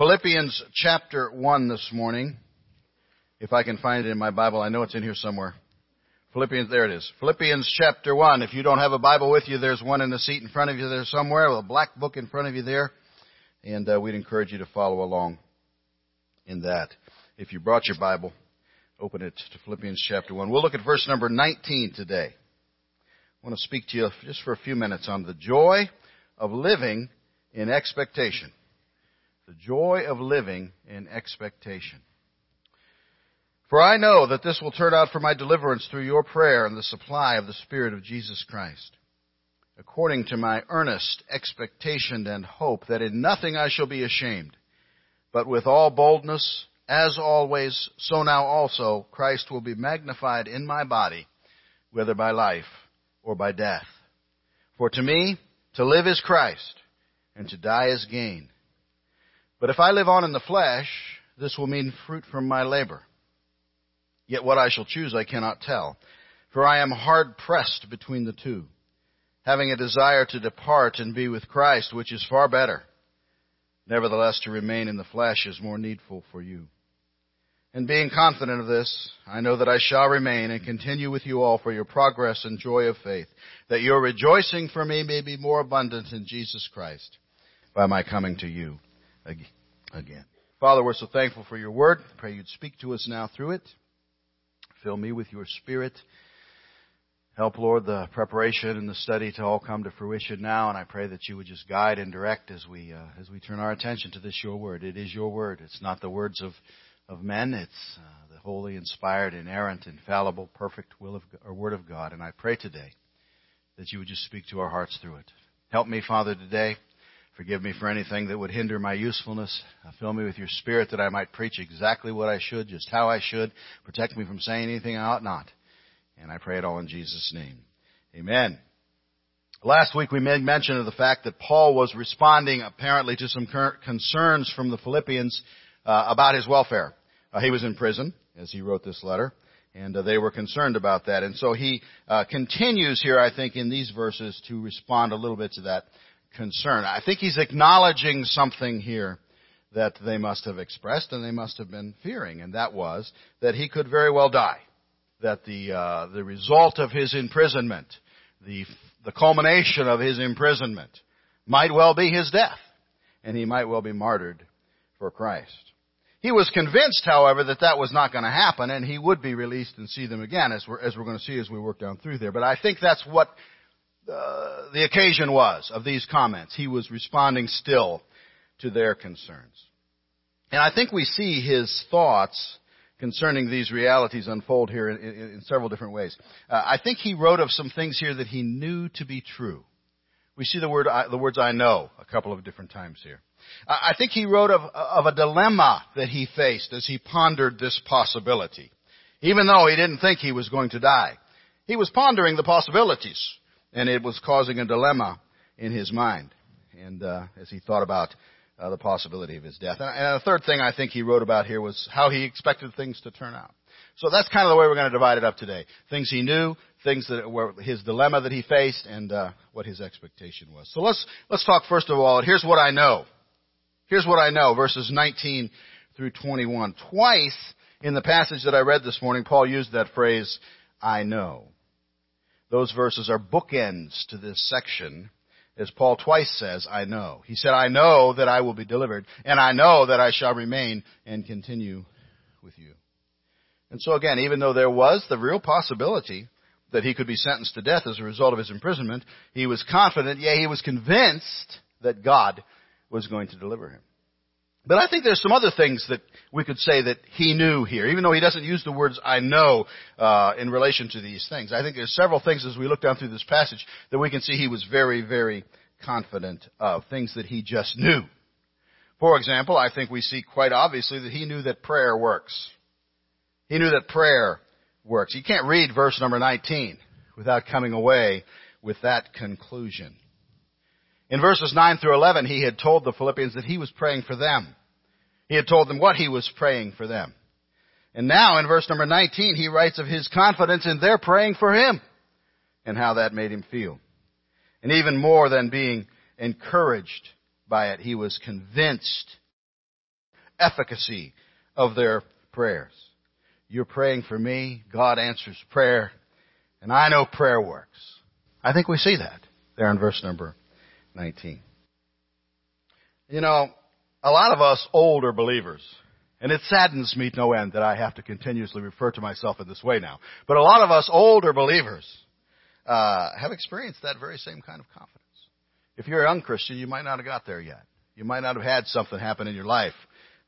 Philippians chapter 1 this morning. If I can find it in my Bible, I know it's in here somewhere. Philippians, there it is. Philippians chapter 1. If you don't have a Bible with you, there's one in the seat in front of you there somewhere, a black book in front of you there. And uh, we'd encourage you to follow along in that. If you brought your Bible, open it to Philippians chapter 1. We'll look at verse number 19 today. I want to speak to you just for a few minutes on the joy of living in expectation. The joy of living in expectation. For I know that this will turn out for my deliverance through your prayer and the supply of the Spirit of Jesus Christ, according to my earnest expectation and hope that in nothing I shall be ashamed, but with all boldness, as always, so now also, Christ will be magnified in my body, whether by life or by death. For to me, to live is Christ, and to die is gain. But if I live on in the flesh, this will mean fruit from my labor. Yet what I shall choose I cannot tell, for I am hard pressed between the two, having a desire to depart and be with Christ, which is far better. Nevertheless, to remain in the flesh is more needful for you. And being confident of this, I know that I shall remain and continue with you all for your progress and joy of faith, that your rejoicing for me may be more abundant in Jesus Christ by my coming to you again. Father, we're so thankful for your word. Pray you'd speak to us now through it. Fill me with your spirit. Help, Lord, the preparation and the study to all come to fruition now, and I pray that you would just guide and direct as we uh, as we turn our attention to this your word. It is your word. It's not the words of of men. It's uh, the holy, inspired, inerrant, infallible, perfect will of or word of God. And I pray today that you would just speak to our hearts through it. Help me, Father, today. Forgive me for anything that would hinder my usefulness. Uh, fill me with your spirit that I might preach exactly what I should, just how I should. Protect me from saying anything I ought not. And I pray it all in Jesus' name. Amen. Last week we made mention of the fact that Paul was responding apparently to some concerns from the Philippians uh, about his welfare. Uh, he was in prison as he wrote this letter, and uh, they were concerned about that. And so he uh, continues here, I think, in these verses to respond a little bit to that concern. I think he's acknowledging something here that they must have expressed and they must have been fearing, and that was that he could very well die. That the uh, the result of his imprisonment, the the culmination of his imprisonment, might well be his death, and he might well be martyred for Christ. He was convinced, however, that that was not going to happen and he would be released and see them again, as we're, as we're going to see as we work down through there. But I think that's what uh, the occasion was of these comments. He was responding still to their concerns. And I think we see his thoughts concerning these realities unfold here in, in, in several different ways. Uh, I think he wrote of some things here that he knew to be true. We see the word, the words I know a couple of different times here. I think he wrote of, of a dilemma that he faced as he pondered this possibility. Even though he didn't think he was going to die. He was pondering the possibilities, and it was causing a dilemma in his mind. And uh, as he thought about uh, the possibility of his death. And, and the third thing I think he wrote about here was how he expected things to turn out. So that's kind of the way we're going to divide it up today. Things he knew, things that were his dilemma that he faced, and uh, what his expectation was. So let's let's talk first of all. Here's what I know. Here's what I know, verses 19 through 21. Twice in the passage that I read this morning, Paul used that phrase, I know. Those verses are bookends to this section, as Paul twice says, I know. He said, I know that I will be delivered, and I know that I shall remain and continue with you. And so again, even though there was the real possibility that he could be sentenced to death as a result of his imprisonment, he was confident, yea, he was convinced that God was going to deliver him. But I think there's some other things that we could say that he knew here, even though he doesn't use the words "I know" uh, in relation to these things. I think there's several things as we look down through this passage that we can see he was very, very confident of things that he just knew. For example, I think we see quite obviously that he knew that prayer works. He knew that prayer works. You can't read verse number 19 without coming away with that conclusion. In verses 9 through 11, he had told the Philippians that he was praying for them. He had told them what he was praying for them. And now in verse number 19, he writes of his confidence in their praying for him and how that made him feel. And even more than being encouraged by it, he was convinced efficacy of their prayers. You're praying for me, God answers prayer, and I know prayer works. I think we see that there in verse number 19. You know, a lot of us older believers, and it saddens me to no end that I have to continuously refer to myself in this way now, but a lot of us older believers uh, have experienced that very same kind of confidence. If you're a young Christian, you might not have got there yet. You might not have had something happen in your life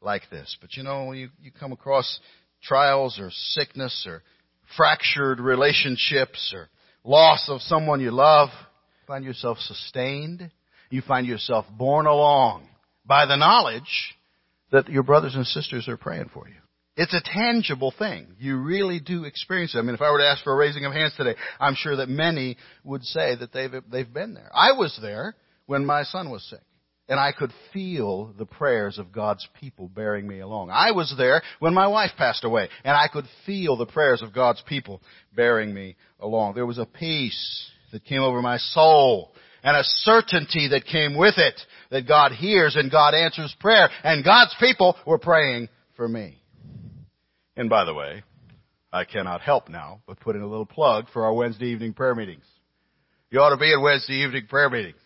like this. But you know, you, you come across trials or sickness or fractured relationships or loss of someone you love, you find yourself sustained. You find yourself borne along by the knowledge that your brothers and sisters are praying for you. It's a tangible thing. You really do experience it. I mean, if I were to ask for a raising of hands today, I'm sure that many would say that they've, they've been there. I was there when my son was sick. And I could feel the prayers of God's people bearing me along. I was there when my wife passed away, and I could feel the prayers of God's people bearing me along. There was a peace that came over my soul, and a certainty that came with it that God hears and God answers prayer, and God's people were praying for me. And by the way, I cannot help now but put in a little plug for our Wednesday evening prayer meetings. You ought to be in Wednesday evening prayer meetings.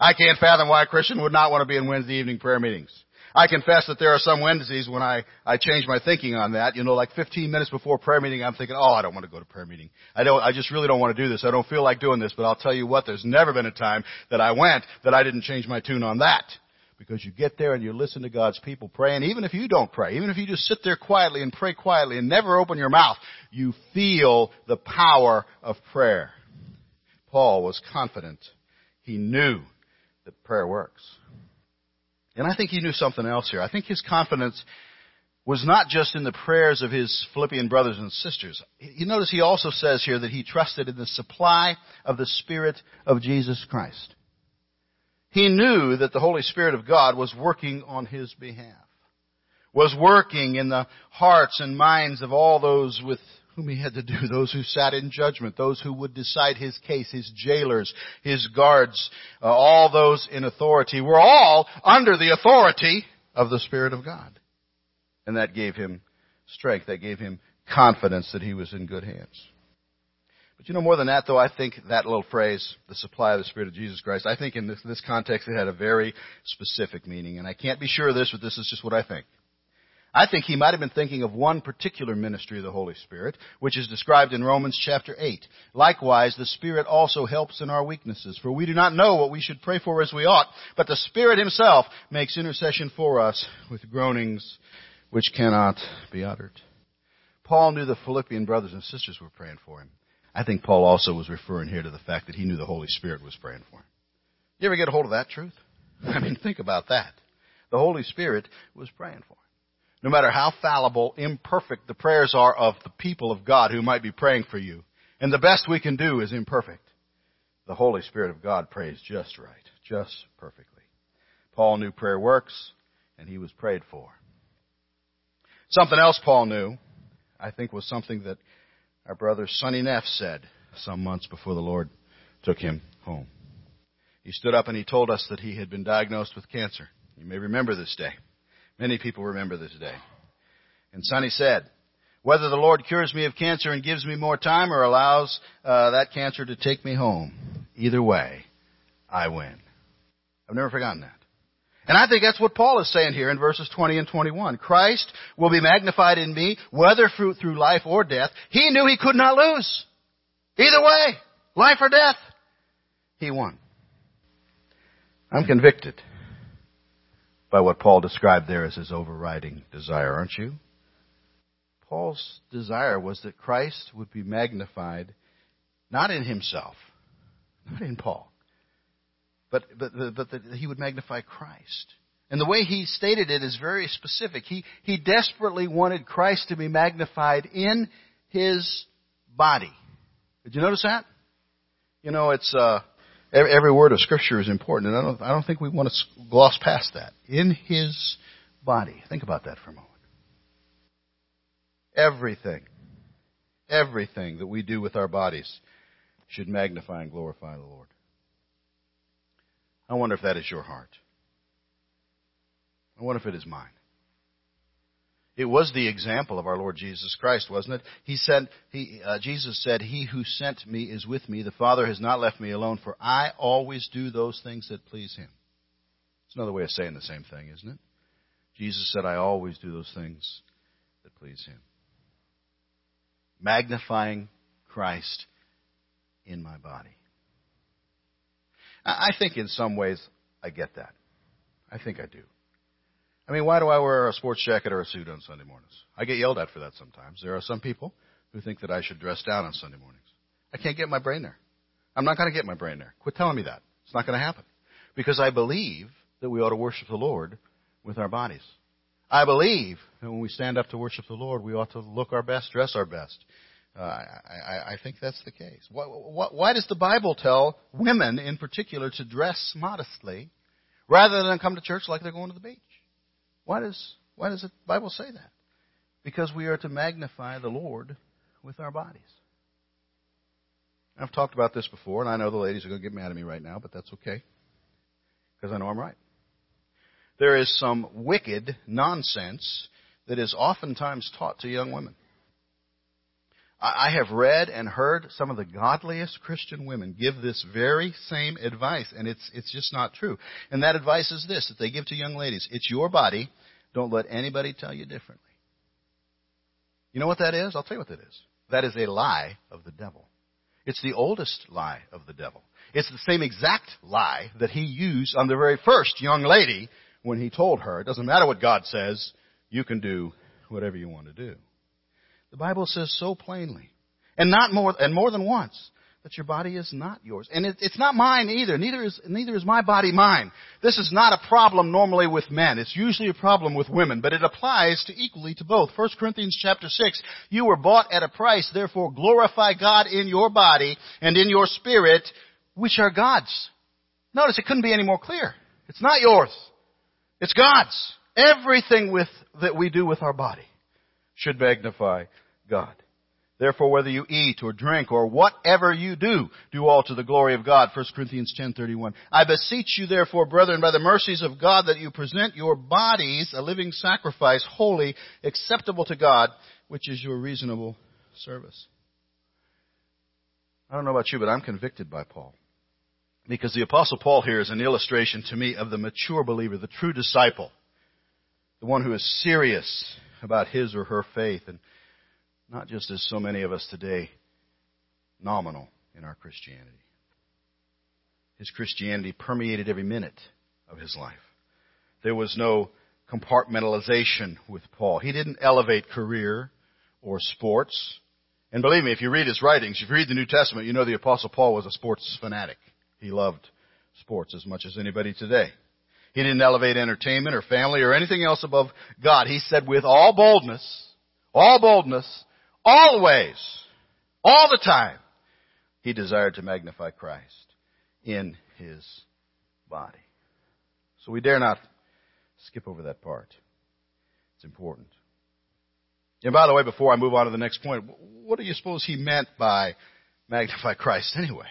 I can't fathom why a Christian would not want to be in Wednesday evening prayer meetings. I confess that there are some Wednesdays when I, I change my thinking on that. You know, like 15 minutes before prayer meeting, I'm thinking, oh, I don't want to go to prayer meeting. I don't, I just really don't want to do this. I don't feel like doing this, but I'll tell you what, there's never been a time that I went that I didn't change my tune on that. Because you get there and you listen to God's people pray, and even if you don't pray, even if you just sit there quietly and pray quietly and never open your mouth, you feel the power of prayer. Paul was confident. He knew that prayer works. And I think he knew something else here. I think his confidence was not just in the prayers of his Philippian brothers and sisters. You notice he also says here that he trusted in the supply of the Spirit of Jesus Christ. He knew that the Holy Spirit of God was working on his behalf, was working in the hearts and minds of all those with whom he had to do, those who sat in judgment, those who would decide his case, his jailers, his guards, uh, all those in authority were all under the authority of the Spirit of God. And that gave him strength. That gave him confidence that he was in good hands. But you know, more than that though, I think that little phrase, the supply of the Spirit of Jesus Christ, I think in this, this context it had a very specific meaning. And I can't be sure of this, but this is just what I think. I think he might have been thinking of one particular ministry of the Holy Spirit, which is described in Romans chapter 8. Likewise, the Spirit also helps in our weaknesses, for we do not know what we should pray for as we ought, but the Spirit himself makes intercession for us with groanings which cannot be uttered. Paul knew the Philippian brothers and sisters were praying for him. I think Paul also was referring here to the fact that he knew the Holy Spirit was praying for him. You ever get a hold of that truth? I mean, think about that. The Holy Spirit was praying for him. No matter how fallible, imperfect the prayers are of the people of God who might be praying for you, and the best we can do is imperfect, the Holy Spirit of God prays just right, just perfectly. Paul knew prayer works, and he was prayed for. Something else Paul knew, I think, was something that our brother Sonny Neff said some months before the Lord took him home. He stood up and he told us that he had been diagnosed with cancer. You may remember this day. Many people remember this day. And Sonny said, whether the Lord cures me of cancer and gives me more time or allows uh, that cancer to take me home, either way, I win. I've never forgotten that. And I think that's what Paul is saying here in verses 20 and 21. Christ will be magnified in me, whether through, through life or death. He knew he could not lose. Either way, life or death, he won. I'm convicted by what Paul described there as his overriding desire, aren't you? Paul's desire was that Christ would be magnified not in himself, not in Paul, but, but, but that he would magnify Christ. And the way he stated it is very specific. He, he desperately wanted Christ to be magnified in his body. Did you notice that? You know, it's, uh, every word of Scripture is important, and I don't, I don't think we want to gloss past that. In His body. Think about that for a moment. Everything, everything that we do with our bodies should magnify and glorify the Lord. I wonder if that is your heart. I wonder if it is mine. It was the example of our Lord Jesus Christ, wasn't it? He said, he, uh, Jesus said, He who sent me is with me. The Father has not left me alone, for I always do those things that please Him. It's another way of saying the same thing, isn't it? Jesus said, I always do those things that please Him. Magnifying Christ in my body. I think in some ways I get that. I think I do. I mean, why do I wear a sports jacket or a suit on Sunday mornings? I get yelled at for that sometimes. There are some people who think that I should dress down on Sunday mornings. I can't get my brain there. I'm not going to get my brain there. Quit telling me that. It's not going to happen. Because I believe that we ought to worship the Lord with our bodies. I believe that when we stand up to worship the Lord, we ought to look our best, dress our best. Uh, I, I, think that's the case. Why, why, why does the Bible tell women in particular to dress modestly rather than come to church like they're going to the beach? Why does, why does the Bible say that? Because we are to magnify the Lord with our bodies. I've talked about this before, and I know the ladies are going to get mad at me right now, but that's okay. Because I know I'm right. There is some wicked nonsense that is oftentimes taught to young women. I have read and heard some of the godliest Christian women give this very same advice, and it's, it's just not true. And that advice is this, that they give to young ladies. It's your body. Don't let anybody tell you differently. You know what that is? I'll tell you what that is. That is a lie of the devil. It's the oldest lie of the devil. It's the same exact lie that he used on the very first young lady when he told her, it doesn't matter what God says, you can do whatever you want to do. The Bible says so plainly, and not more, and more than once, that your body is not yours. And it, it's not mine either. Neither is, neither is my body mine. This is not a problem normally with men. It's usually a problem with women, but it applies to equally to both. 1 Corinthians chapter 6, you were bought at a price, therefore glorify God in your body and in your spirit, which are God's. Notice it couldn't be any more clear. It's not yours. It's God's. Everything with, that we do with our body should magnify God. Therefore, whether you eat or drink or whatever you do, do all to the glory of God. 1 Corinthians 10:31. I beseech you, therefore, brethren, by the mercies of God, that you present your bodies a living sacrifice, holy, acceptable to God, which is your reasonable service. I don't know about you, but I'm convicted by Paul. Because the apostle Paul here is an illustration to me of the mature believer, the true disciple, the one who is serious about his or her faith and not just as so many of us today, nominal in our Christianity. His Christianity permeated every minute of his life. There was no compartmentalization with Paul. He didn't elevate career or sports. And believe me, if you read his writings, if you read the New Testament, you know the Apostle Paul was a sports fanatic. He loved sports as much as anybody today. He didn't elevate entertainment or family or anything else above God. He said with all boldness, all boldness, always, all the time, he desired to magnify Christ in his body. So we dare not skip over that part. It's important. And by the way, before I move on to the next point, what do you suppose he meant by magnify Christ anyway?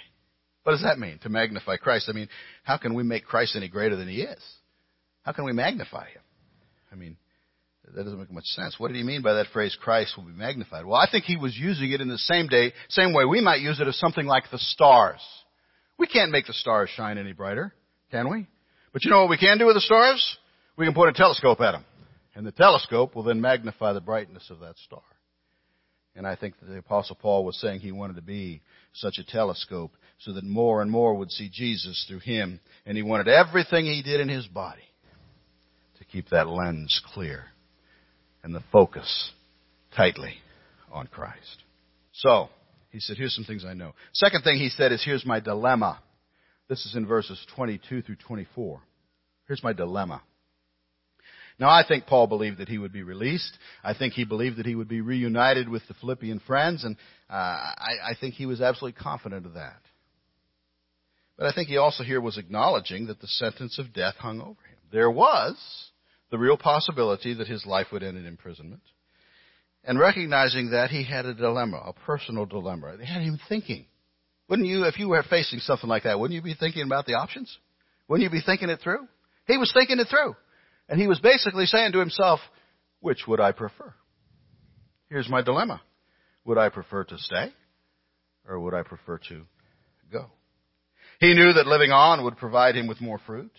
What does that mean, to magnify Christ? I mean, how can we make Christ any greater than he is? How can we magnify him? I mean, that doesn't make much sense. What did he mean by that phrase, Christ will be magnified? Well, I think he was using it in the same day, same way we might use it as something like the stars. We can't make the stars shine any brighter, can we? But you know what we can do with the stars? We can point a telescope at them. And the telescope will then magnify the brightness of that star. And I think that the apostle Paul was saying he wanted to be such a telescope so that more and more would see Jesus through him. And he wanted everything he did in his body to keep that lens clear and the focus tightly on Christ. So, he said, here's some things I know. Second thing he said is, here's my dilemma. This is in verses 22 through 24. Here's my dilemma. Now, I think Paul believed that he would be released. I think he believed that he would be reunited with the Philippian friends, and uh, I, I think he was absolutely confident of that. But I think he also here was acknowledging that the sentence of death hung over him. There was the real possibility that his life would end in imprisonment. And recognizing that, he had a dilemma, a personal dilemma. It had him thinking. Wouldn't you, if you were facing something like that, wouldn't you be thinking about the options? Wouldn't you be thinking it through? He was thinking it through. And he was basically saying to himself, which would I prefer? Here's my dilemma. Would I prefer to stay or would I prefer to go? He knew that living on would provide him with more fruit.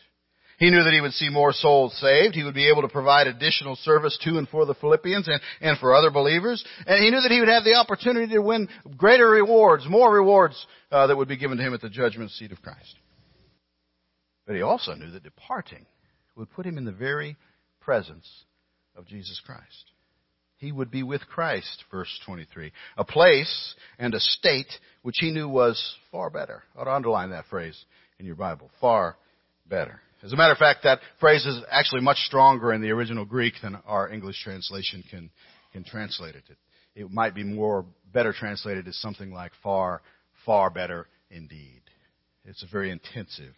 He knew that he would see more souls saved. He would be able to provide additional service to and for the Philippians and, and for other believers. And he knew that he would have the opportunity to win greater rewards, more rewards uh, that would be given to him at the judgment seat of Christ. But he also knew that departing would put him in the very presence of Jesus Christ. He would be with Christ, verse 23. A place and a state which he knew was far better. I ought to underline that phrase in your Bible. Far better. As a matter of fact, that phrase is actually much stronger in the original Greek than our English translation can, can translate it. it. It might be more better translated as something like far, far better indeed. It's a very intensive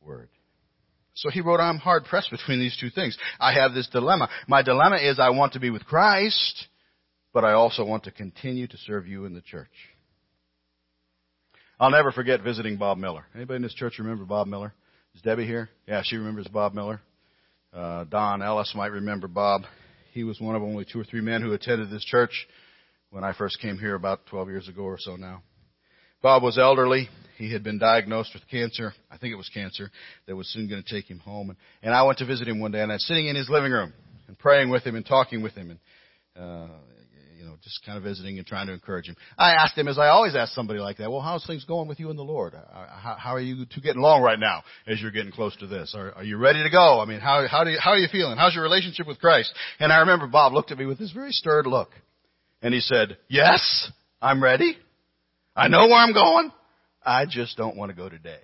word. So he wrote, I'm hard pressed between these two things. I have this dilemma. My dilemma is I want to be with Christ, but I also want to continue to serve you in the church. I'll never forget visiting Bob Miller. Anybody in this church remember Bob Miller? Is Debbie here? Yeah, she remembers Bob Miller. Uh, Don Ellis might remember Bob. He was one of only two or three men who attended this church when I first came here about 12 years ago or so now. Bob was elderly. He had been diagnosed with cancer. I think it was cancer that was soon going to take him home. And, and I went to visit him one day, and I was sitting in his living room and praying with him and talking with him. And uh, just kind of visiting and trying to encourage him. I asked him, as I always ask somebody like that, well, how's things going with you and the Lord? Uh, how, how are you two getting along right now as you're getting close to this? Are, are you ready to go? I mean, how, how, do you, how are you feeling? How's your relationship with Christ? And I remember Bob looked at me with this very stirred look. And he said, yes, I'm ready. I know where I'm going. I just don't want to go today.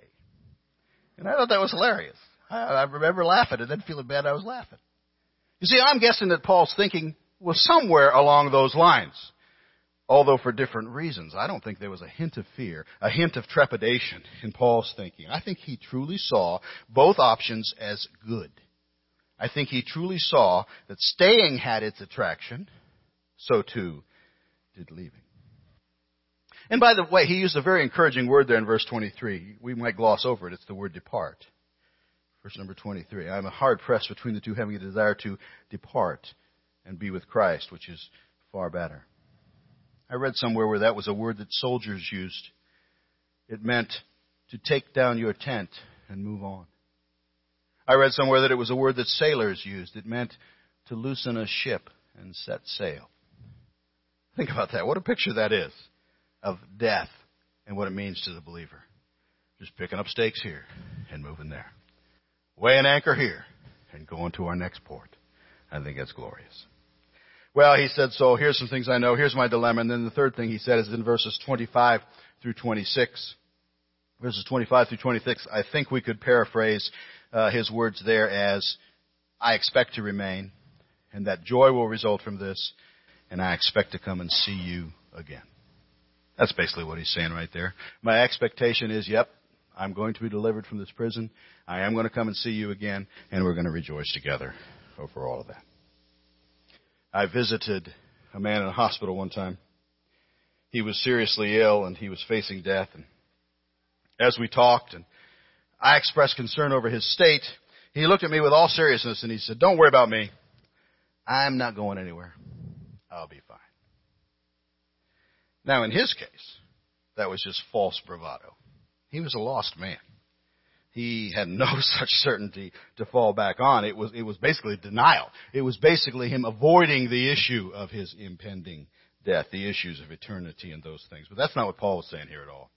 And I thought that was hilarious. I, I remember laughing and then feeling bad I was laughing. You see, I'm guessing that Paul's thinking was somewhere along those lines. Although for different reasons. I don't think there was a hint of fear, a hint of trepidation in Paul's thinking. I think he truly saw both options as good. I think he truly saw that staying had its attraction, so too did leaving. And by the way, he used a very encouraging word there in verse 23. We might gloss over it. It's the word depart. Verse number 23. I'm hard pressed between the two, having a desire to depart and be with Christ, which is far better. I read somewhere where that was a word that soldiers used. It meant to take down your tent and move on. I read somewhere that it was a word that sailors used. It meant to loosen a ship and set sail. Think about that. What a picture that is of death and what it means to the believer. Just picking up stakes here and moving there. Weigh an anchor here and going to our next port. I think that's glorious. Well, he said, so here's some things I know. Here's my dilemma. And then the third thing he said is in verses 25 through 26. Verses 25 through 26, I think we could paraphrase uh, his words there as, I expect to remain, and that joy will result from this, and I expect to come and see you again. That's basically what he's saying right there. My expectation is, yep, I'm going to be delivered from this prison. I am going to come and see you again, and we're going to rejoice together over all of that. I visited a man in a hospital one time. He was seriously ill and he was facing death. And as we talked and I expressed concern over his state, he looked at me with all seriousness and he said, Don't worry about me. I'm not going anywhere. I'll be fine. Now, in his case, that was just false bravado. He was a lost man he had no such certainty to fall back on. It was, it was basically denial. It was basically him avoiding the issue of his impending death, the issues of eternity and those things. But that's not what Paul was saying here at all.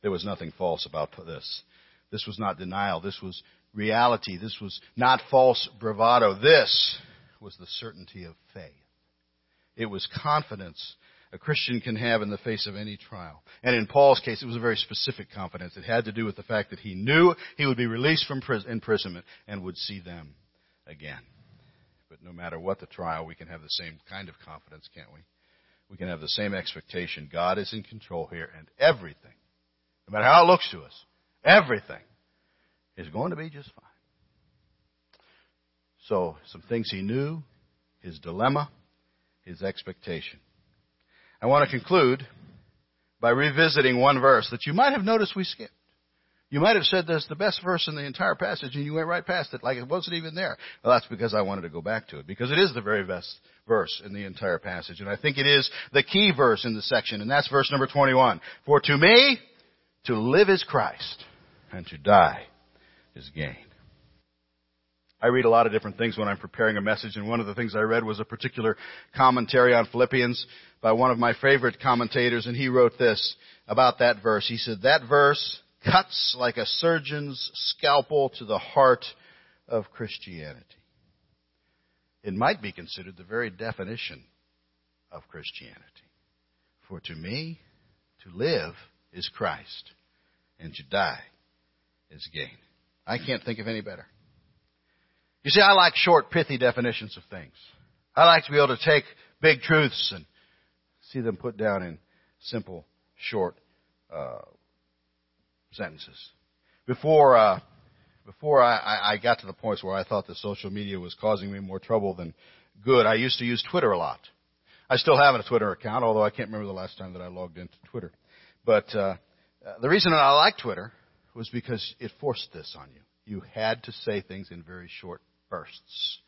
There was nothing false about this. This was not denial. This was reality. This was not false bravado. This was the certainty of faith. It was confidence a Christian can have in the face of any trial. And in Paul's case, it was a very specific confidence. It had to do with the fact that he knew he would be released from imprisonment and would see them again. But no matter what the trial, we can have the same kind of confidence, can't we? We can have the same expectation. God is in control here, and everything, no matter how it looks to us, everything is going to be just fine. So, some things he knew, his dilemma, his expectation. I want to conclude by revisiting one verse that you might have noticed we skipped. You might have said that's the best verse in the entire passage and you went right past it like it wasn't even there. Well, that's because I wanted to go back to it because it is the very best verse in the entire passage. And I think it is the key verse in the section and that's verse number 21. For to me, to live is Christ and to die is gain. I read a lot of different things when I'm preparing a message, and one of the things I read was a particular commentary on Philippians by one of my favorite commentators, and he wrote this about that verse. He said, that verse cuts like a surgeon's scalpel to the heart of Christianity. It might be considered the very definition of Christianity. For to me, to live is Christ, and to die is gain. I can't think of any better. You see, I like short, pithy definitions of things. I like to be able to take big truths and see them put down in simple, short uh, sentences. Before uh, before I, I got to the points where I thought that social media was causing me more trouble than good, I used to use Twitter a lot. I still have a Twitter account, although I can't remember the last time that I logged into Twitter. But uh, the reason that I like Twitter was because it forced this on you. You had to say things in very short bursts.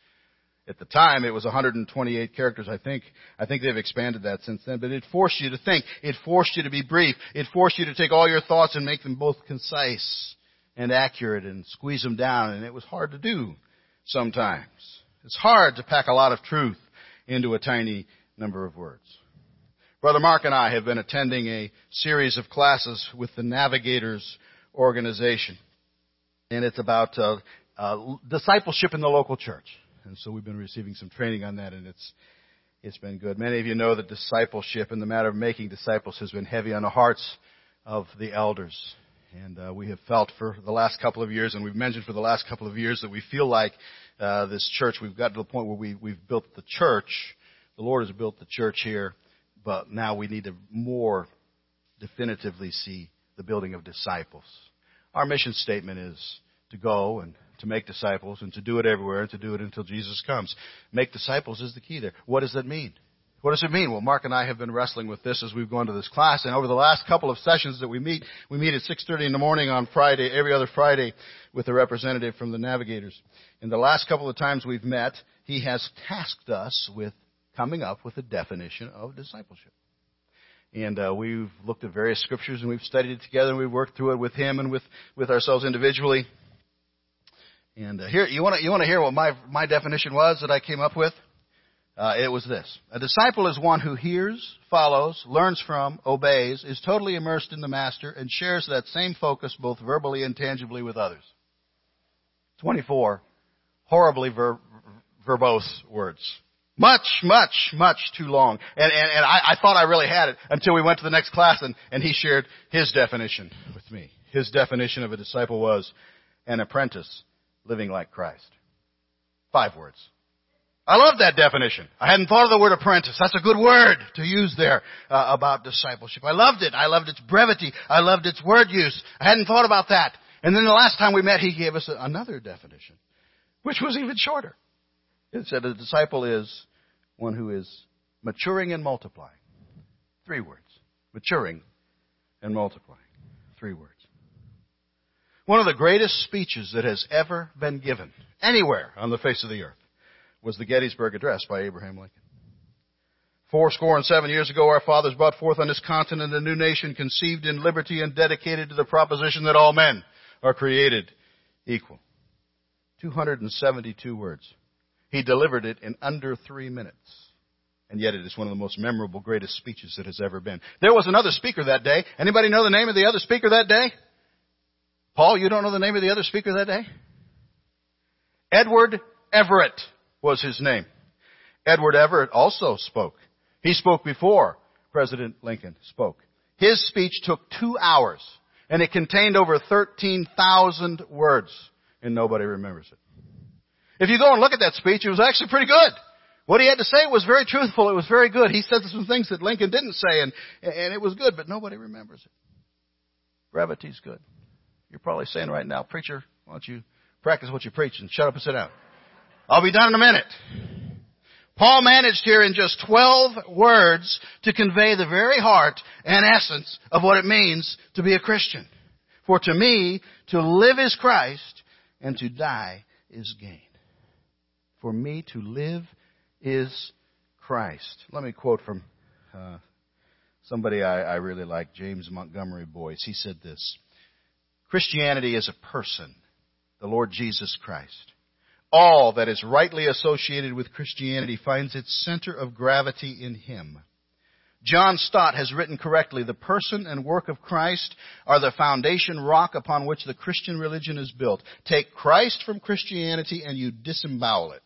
At the time, it was 128 characters, I think. I think they've expanded that since then. But it forced you to think. It forced you to be brief. It forced you to take all your thoughts and make them both concise and accurate and squeeze them down. And it was hard to do sometimes. It's hard to pack a lot of truth into a tiny number of words. Brother Mark and I have been attending a series of classes with the Navigators organization. And it's about uh, uh, discipleship in the local church. And so we've been receiving some training on that, and it's it's been good. Many of you know that discipleship and the matter of making disciples has been heavy on the hearts of the elders. And uh, we have felt for the last couple of years, and we've mentioned for the last couple of years, that we feel like uh, this church, we've got to the point where we, we've built the church. The Lord has built the church here, but now we need to more definitively see the building of disciples. Our mission statement is to go and to make disciples and to do it everywhere and to do it until Jesus comes. Make disciples is the key there. What does that mean? What does it mean? Well, Mark and I have been wrestling with this as we've gone to this class, and over the last couple of sessions that we meet, we meet at 6.30 in the morning on Friday, every other Friday, with a representative from the Navigators. In the last couple of times we've met, he has tasked us with coming up with a definition of discipleship. And uh, we've looked at various scriptures and we've studied it together and we've worked through it with him and with, with ourselves individually. And uh, here, you want to you hear what my my definition was that I came up with? Uh, it was this: a disciple is one who hears, follows, learns from, obeys, is totally immersed in the master, and shares that same focus both verbally and tangibly with others. Twenty-four horribly ver- verbose words. Much, much, much too long. And, and, and I, I thought I really had it until we went to the next class and, and he shared his definition with me. His definition of a disciple was an apprentice living like Christ. Five words. I love that definition. I hadn't thought of the word apprentice. That's a good word to use there uh, about discipleship. I loved it. I loved its brevity. I loved its word use. I hadn't thought about that. And then the last time we met, he gave us another definition, which was even shorter. It said a disciple is one who is maturing and multiplying. Three words. Maturing and multiplying. Three words. One of the greatest speeches that has ever been given anywhere on the face of the earth was the Gettysburg Address by Abraham Lincoln. Four score and seven years ago, our fathers brought forth on this continent a new nation conceived in liberty and dedicated to the proposition that all men are created equal. 272 words. He delivered it in under three minutes. And yet it is one of the most memorable, greatest speeches that has ever been. There was another speaker that day. Anybody know the name of the other speaker that day? Paul, you don't know the name of the other speaker that day? Edward Everett was his name. Edward Everett also spoke. He spoke before President Lincoln spoke. His speech took two hours and it contained over 13,000 words and nobody remembers it. If you go and look at that speech, it was actually pretty good. What he had to say was very truthful. It was very good. He said some things that Lincoln didn't say and, and it was good, but nobody remembers it. Brevity's good. You're probably saying right now, preacher, why don't you practice what you preach and shut up and sit down. I'll be done in a minute. Paul managed here in just 12 words to convey the very heart and essence of what it means to be a Christian. For to me, to live is Christ, and to die is gain. For me, to live is Christ. Let me quote from uh, somebody I, I really like, James Montgomery Boice. He said this Christianity is a person, the Lord Jesus Christ. All that is rightly associated with Christianity finds its center of gravity in Him. John Stott has written correctly, the person and work of Christ are the foundation rock upon which the Christian religion is built. Take Christ from Christianity and you disembowel it.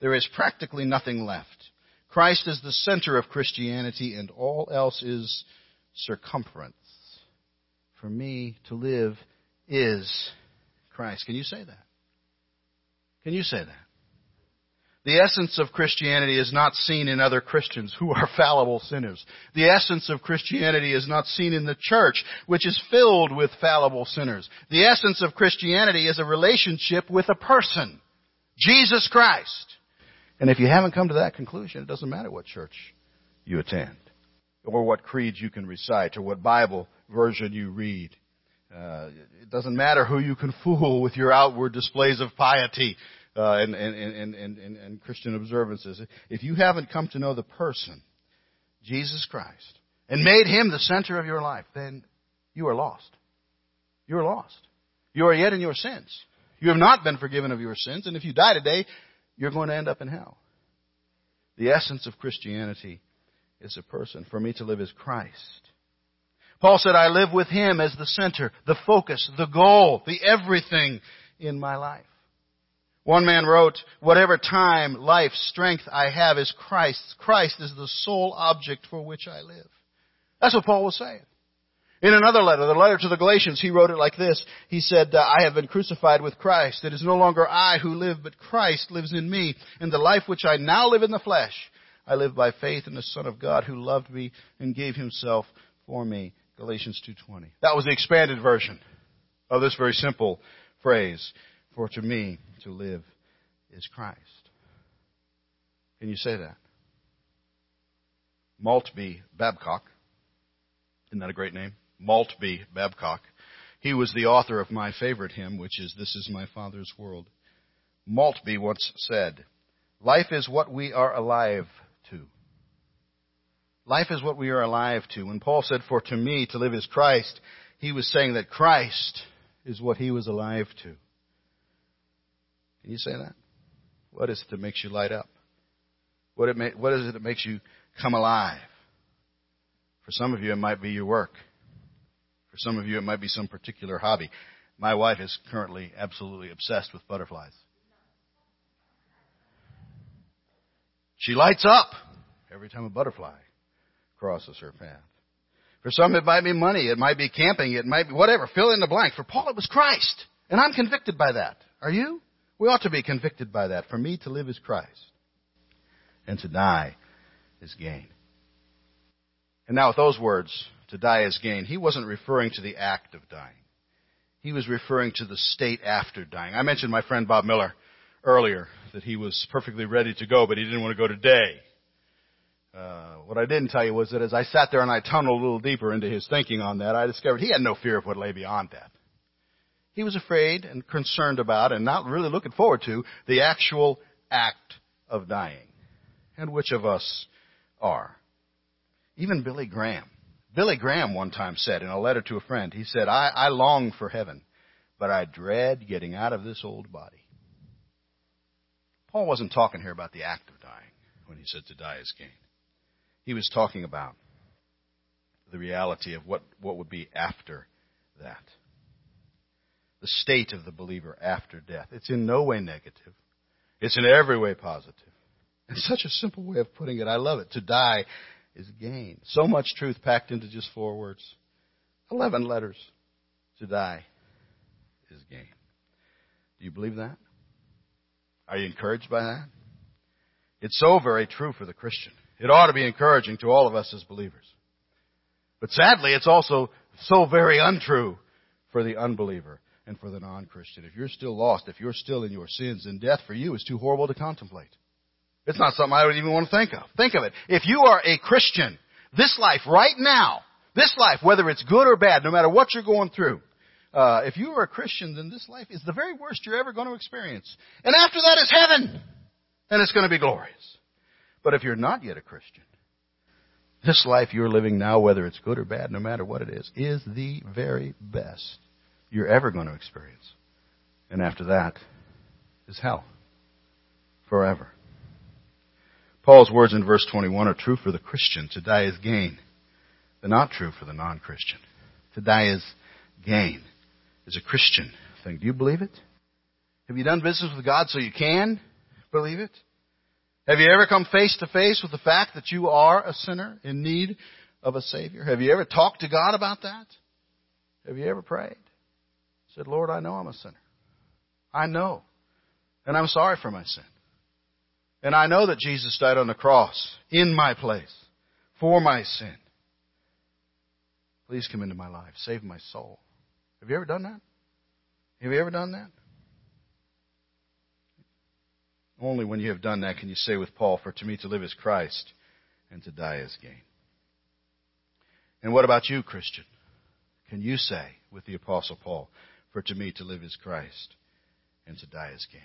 There is practically nothing left. Christ is the center of Christianity and all else is circumference. For me to live is Christ. Can you say that? Can you say that? The essence of Christianity is not seen in other Christians who are fallible sinners. The essence of Christianity is not seen in the church, which is filled with fallible sinners. The essence of Christianity is a relationship with a person, Jesus Christ. And if you haven't come to that conclusion, it doesn't matter what church you attend, or what creed you can recite, or what Bible version you read. Uh, it doesn't matter who you can fool with your outward displays of piety uh, and, and, and, and, and Christian observances. If you haven't come to know the person, Jesus Christ, and made him the center of your life, then you are lost. You are lost. You are yet in your sins. You have not been forgiven of your sins, and if you die today, you're going to end up in hell. The essence of Christianity is a person. For me to live is Christ. Paul said, I live with Him as the center, the focus, the goal, the everything in my life. One man wrote, whatever time, life, strength I have is Christ's. Christ is the sole object for which I live. That's what Paul was saying. In another letter, the letter to the Galatians, he wrote it like this. He said, uh, I have been crucified with Christ. It is no longer I who live, but Christ lives in me. In the life which I now live in the flesh, I live by faith in the Son of God who loved me and gave himself for me. Galatians 2.20. That was the expanded version of this very simple phrase. For to me, to live is Christ. Can you say that? Maltbie Babcock. Isn't that a great name? Maltbie Babcock. He was the author of my favorite hymn, which is This is My Father's World. Maltbie once said, Life is what we are alive. Life is what we are alive to. When Paul said, For to me to live is Christ, he was saying that Christ is what he was alive to. Can you say that? What is it that makes you light up? What, it what is it that makes you come alive? For some of you, it might be your work. For some of you, it might be some particular hobby. My wife is currently absolutely obsessed with butterflies. She lights up every time a butterfly crosses her path. For some, it might be money. It might be camping. It might be whatever. Fill in the blank. For Paul, it was Christ. And I'm convicted by that. Are you? We ought to be convicted by that. For me, to live is Christ. And to die is gain. And now with those words, to die is gain, he wasn't referring to the act of dying. He was referring to the state after dying. I mentioned my friend Bob Miller earlier that he was perfectly ready to go, but he didn't want to go today. Uh, what I didn't tell you was that as I sat there and I tunneled a little deeper into his thinking on that, I discovered he had no fear of what lay beyond that. He was afraid and concerned about and not really looking forward to the actual act of dying. And which of us are? Even Billy Graham. Billy Graham one time said in a letter to a friend, he said, I, I long for heaven, but I dread getting out of this old body. Paul wasn't talking here about the act of dying when he said to die is gain. He was talking about the reality of what, what would be after that. The state of the believer after death. It's in no way negative. It's in every way positive. It's such a simple way of putting it. I love it. To die is gain. So much truth packed into just four words. Eleven letters. To die is gain. Do you believe that? Are you encouraged by that? It's so very true for the Christian. It ought to be encouraging to all of us as believers. But sadly, it's also so very untrue for the unbeliever and for the non-Christian. If you're still lost, if you're still in your sins, then death for you is too horrible to contemplate. It's not something I would even want to think of. Think of it. If you are a Christian, this life right now, this life, whether it's good or bad, no matter what you're going through, uh, if you are a Christian, then this life is the very worst you're ever going to experience. And after that is heaven. And it's going to be glorious. But if you're not yet a Christian, this life you're living now, whether it's good or bad, no matter what it is, is the very best you're ever going to experience. And after that is hell. Forever. Paul's words in verse 21 are true for the Christian. To die is gain. They're not true for the non-Christian. To die is gain. Is a Christian thing. Do you believe it? Have you done business with God so you can believe it? Have you ever come face to face with the fact that you are a sinner in need of a Savior? Have you ever talked to God about that? Have you ever prayed? Said, Lord, I know I'm a sinner. I know. And I'm sorry for my sin. And I know that Jesus died on the cross in my place for my sin. Please come into my life. Save my soul. Have you ever done that? Have you ever done that? Only when you have done that can you say with Paul, For to me to live is Christ, and to die is gain. And what about you, Christian? Can you say with the Apostle Paul, For to me to live is Christ, and to die is gain?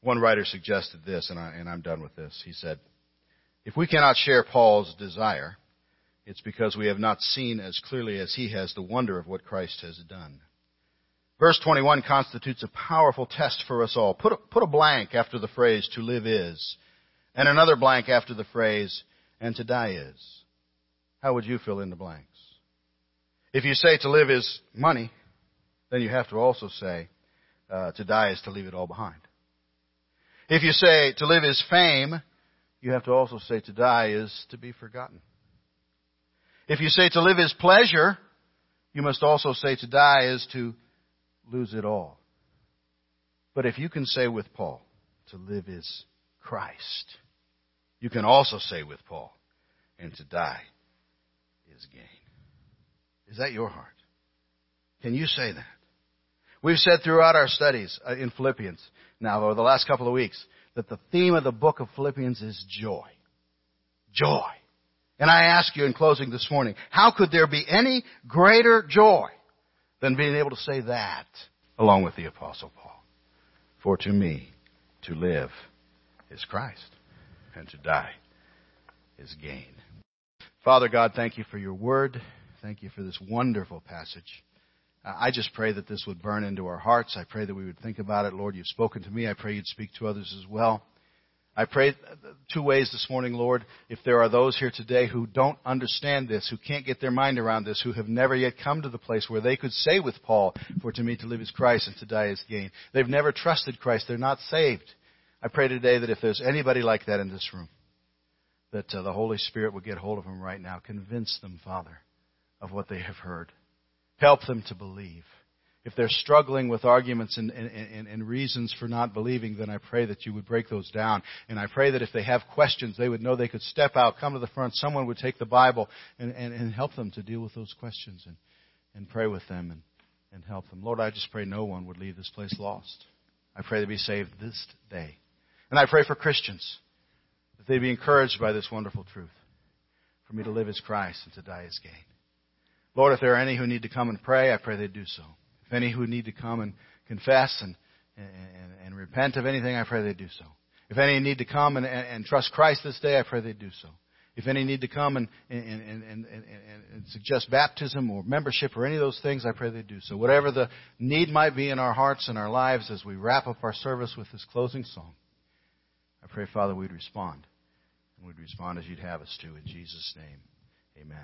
One writer suggested this, and, I, and I'm done with this. He said, If we cannot share Paul's desire, it's because we have not seen as clearly as he has the wonder of what Christ has done. Verse 21 constitutes a powerful test for us all. Put a, put a blank after the phrase to live is, and another blank after the phrase and to die is. How would you fill in the blanks? If you say to live is money, then you have to also say uh, to die is to leave it all behind. If you say to live is fame, you have to also say to die is to be forgotten. If you say to live is pleasure, you must also say to die is to lose it all. But if you can say with Paul, to live is Christ, you can also say with Paul, and to die is gain. Is that your heart? Can you say that? We've said throughout our studies uh, in Philippians now over the last couple of weeks that the theme of the book of Philippians is joy. Joy. And I ask you in closing this morning, how could there be any greater joy than being able to say that along with the Apostle Paul. For to me, to live is Christ, and to die is gain. Father God, thank you for your word. Thank you for this wonderful passage. I just pray that this would burn into our hearts. I pray that we would think about it. Lord, you've spoken to me. I pray you'd speak to others as well. I pray two ways this morning, Lord. If there are those here today who don't understand this, who can't get their mind around this, who have never yet come to the place where they could say with Paul, For to me to live is Christ and to die is gain. They've never trusted Christ. They're not saved. I pray today that if there's anybody like that in this room, that uh, the Holy Spirit would get hold of them right now. Convince them, Father, of what they have heard. Help them to believe if they're struggling with arguments and, and, and, reasons for not believing, then I pray that you would break those down. And I pray that if they have questions, they would know they could step out, come to the front, someone would take the Bible and, and, and help them to deal with those questions and, and pray with them and, and help them. Lord, I just pray no one would leave this place lost. I pray they be saved this day. And I pray for Christians that they be encouraged by this wonderful truth. For me to live as Christ and to die as gain. Lord, if there are any who need to come and pray, I pray they do so. If any who need to come and confess and, and, and repent of anything, I pray they do so. If any need to come and, and, and trust Christ this day, I pray they do so. If any need to come and, and, and, and, and, suggest baptism or membership or any of those things, I pray they do so. Whatever the need might be in our hearts and our lives as we wrap up our service with this closing song, I pray, Father, we'd respond. And we'd respond as you'd have us to. In Jesus' name, amen.